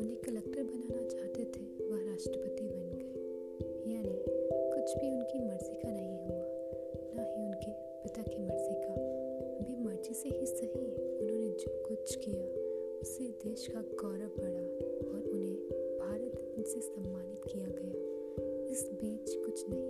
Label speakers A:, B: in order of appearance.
A: उन्हें कलेक्टर बनाना चाहते थे, वह राष्ट्रपति बन गए। यानी, कुछ भी उनकी मर्ज़ी का नहीं हुआ, ना ही उनके पिता की मर्ज़ी का। वे मर्ज़ी से ही सही, उन्होंने जो कुछ किया उससे देश का गौरव बढ़ा और उन्हें भारत से सम्मानित किया गया। इस बीच कुछ नहीं